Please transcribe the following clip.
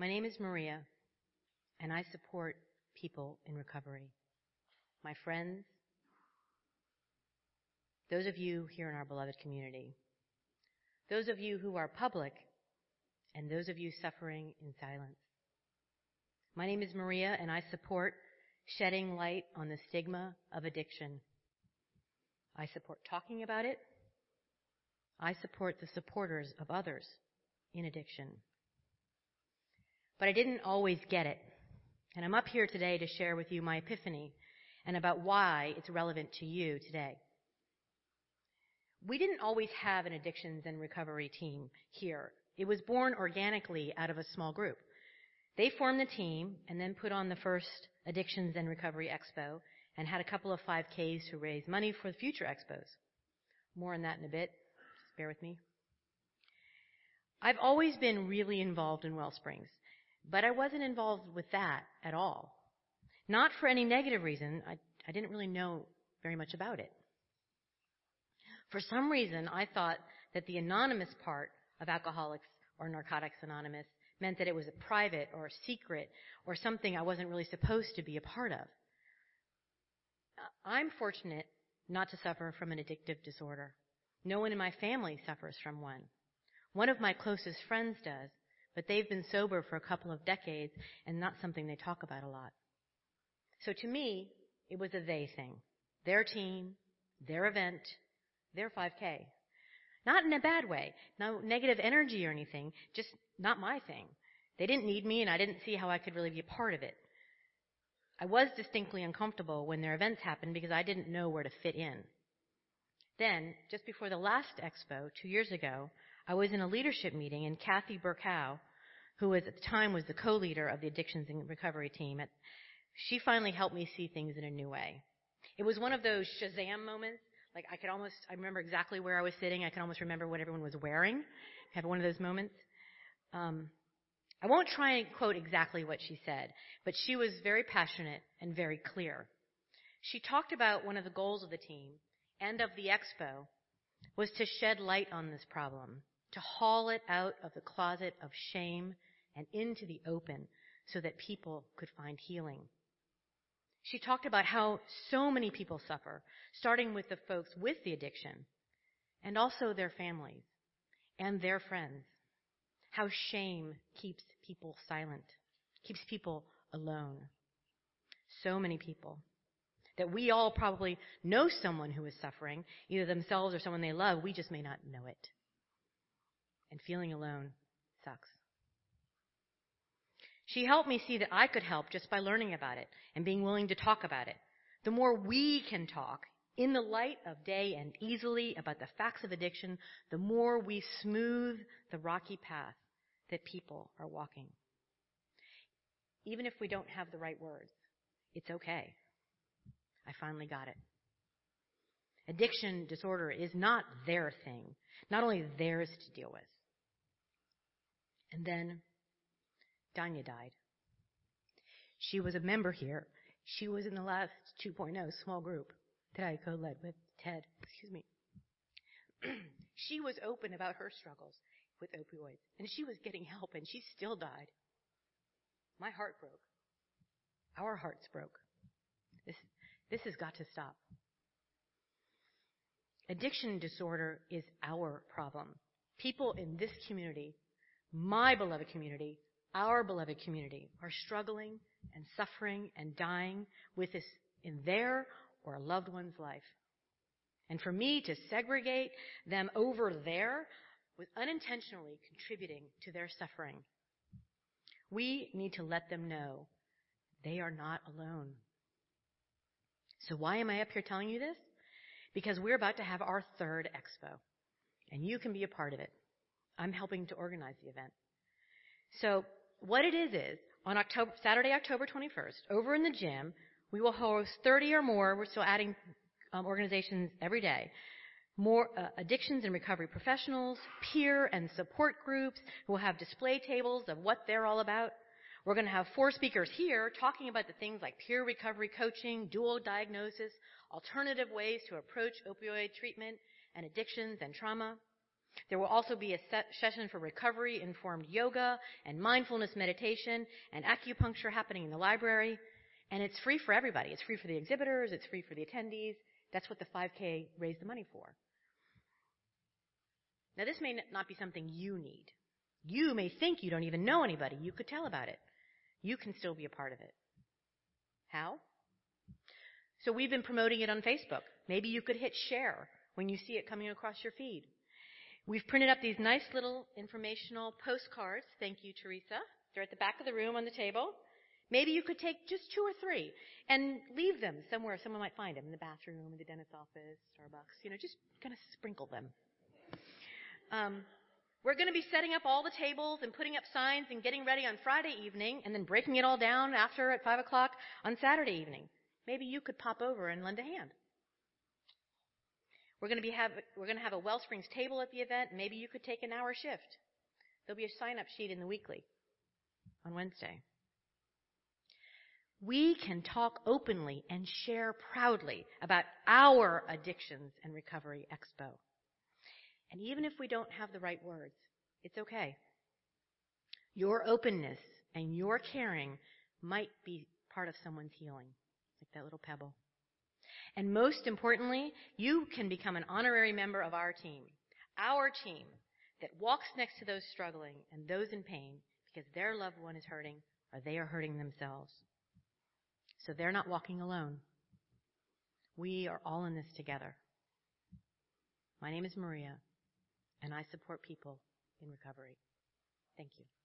My name is Maria, and I support people in recovery. My friends, those of you here in our beloved community, those of you who are public, and those of you suffering in silence. My name is Maria, and I support shedding light on the stigma of addiction. I support talking about it. I support the supporters of others in addiction. But I didn't always get it. And I'm up here today to share with you my epiphany and about why it's relevant to you today. We didn't always have an addictions and recovery team here. It was born organically out of a small group. They formed the team and then put on the first Addictions and Recovery Expo and had a couple of 5Ks to raise money for future expos. More on that in a bit. Just bear with me. I've always been really involved in Wellsprings, but I wasn't involved with that at all. Not for any negative reason. I, I didn't really know very much about it. For some reason, I thought that the anonymous part of Alcoholics or Narcotics Anonymous meant that it was a private or a secret or something I wasn't really supposed to be a part of. I'm fortunate not to suffer from an addictive disorder. No one in my family suffers from one. One of my closest friends does, but they've been sober for a couple of decades and not something they talk about a lot. So to me, it was a they thing. Their team, their event, their 5K. Not in a bad way. No negative energy or anything. Just not my thing. They didn't need me and I didn't see how I could really be a part of it. I was distinctly uncomfortable when their events happened because I didn't know where to fit in. Then, just before the last expo, two years ago, I was in a leadership meeting and Kathy Burkow, who was at the time was the co-leader of the addictions and recovery team, at, she finally helped me see things in a new way. It was one of those Shazam moments. Like I could almost, I remember exactly where I was sitting. I could almost remember what everyone was wearing. Have one of those moments. Um, I won't try and quote exactly what she said, but she was very passionate and very clear. She talked about one of the goals of the team and of the expo was to shed light on this problem, to haul it out of the closet of shame and into the open so that people could find healing. She talked about how so many people suffer, starting with the folks with the addiction and also their families and their friends. How shame keeps people silent, keeps people alone. So many people that we all probably know someone who is suffering, either themselves or someone they love, we just may not know it. And feeling alone sucks. She helped me see that I could help just by learning about it and being willing to talk about it. The more we can talk in the light of day and easily about the facts of addiction, the more we smooth the rocky path that people are walking. Even if we don't have the right words, it's okay. I finally got it. Addiction disorder is not their thing, not only theirs to deal with. And then Danya died. She was a member here. She was in the last 2.0 small group that I co-led with Ted. Excuse me. she was open about her struggles with opioids and she was getting help and she still died. My heart broke. Our hearts broke. This, this has got to stop. Addiction disorder is our problem. People in this community, my beloved community, our beloved community are struggling and suffering and dying with this in their or a loved one's life. And for me to segregate them over there was unintentionally contributing to their suffering. We need to let them know they are not alone. So why am I up here telling you this? Because we're about to have our third expo. And you can be a part of it. I'm helping to organize the event. So what it is is, on October, Saturday, October 21st, over in the gym, we will host 30 or more, we're still adding um, organizations every day, more uh, addictions and recovery professionals, peer and support groups who will have display tables of what they're all about. We're going to have four speakers here talking about the things like peer recovery coaching, dual diagnosis, alternative ways to approach opioid treatment and addictions and trauma. There will also be a session for recovery informed yoga and mindfulness meditation and acupuncture happening in the library. And it's free for everybody. It's free for the exhibitors. It's free for the attendees. That's what the 5K raised the money for. Now this may not be something you need. You may think you don't even know anybody. You could tell about it. You can still be a part of it. How? So we've been promoting it on Facebook. Maybe you could hit share when you see it coming across your feed. We've printed up these nice little informational postcards. Thank you, Teresa. They're at the back of the room on the table. Maybe you could take just two or three and leave them somewhere someone might find them in the bathroom, in the dentist's office, Starbucks. You know, just kind of sprinkle them. Um, we're going to be setting up all the tables and putting up signs and getting ready on Friday evening and then breaking it all down after at 5 o'clock on Saturday evening. Maybe you could pop over and lend a hand. We're going to be have, we're going to have a Wellsprings table at the event. Maybe you could take an hour shift. There'll be a sign up sheet in the weekly on Wednesday. We can talk openly and share proudly about our Addictions and Recovery Expo. And even if we don't have the right words, it's okay. Your openness and your caring might be part of someone's healing, like that little pebble. And most importantly, you can become an honorary member of our team. Our team that walks next to those struggling and those in pain because their loved one is hurting or they are hurting themselves. So they're not walking alone. We are all in this together. My name is Maria and I support people in recovery. Thank you.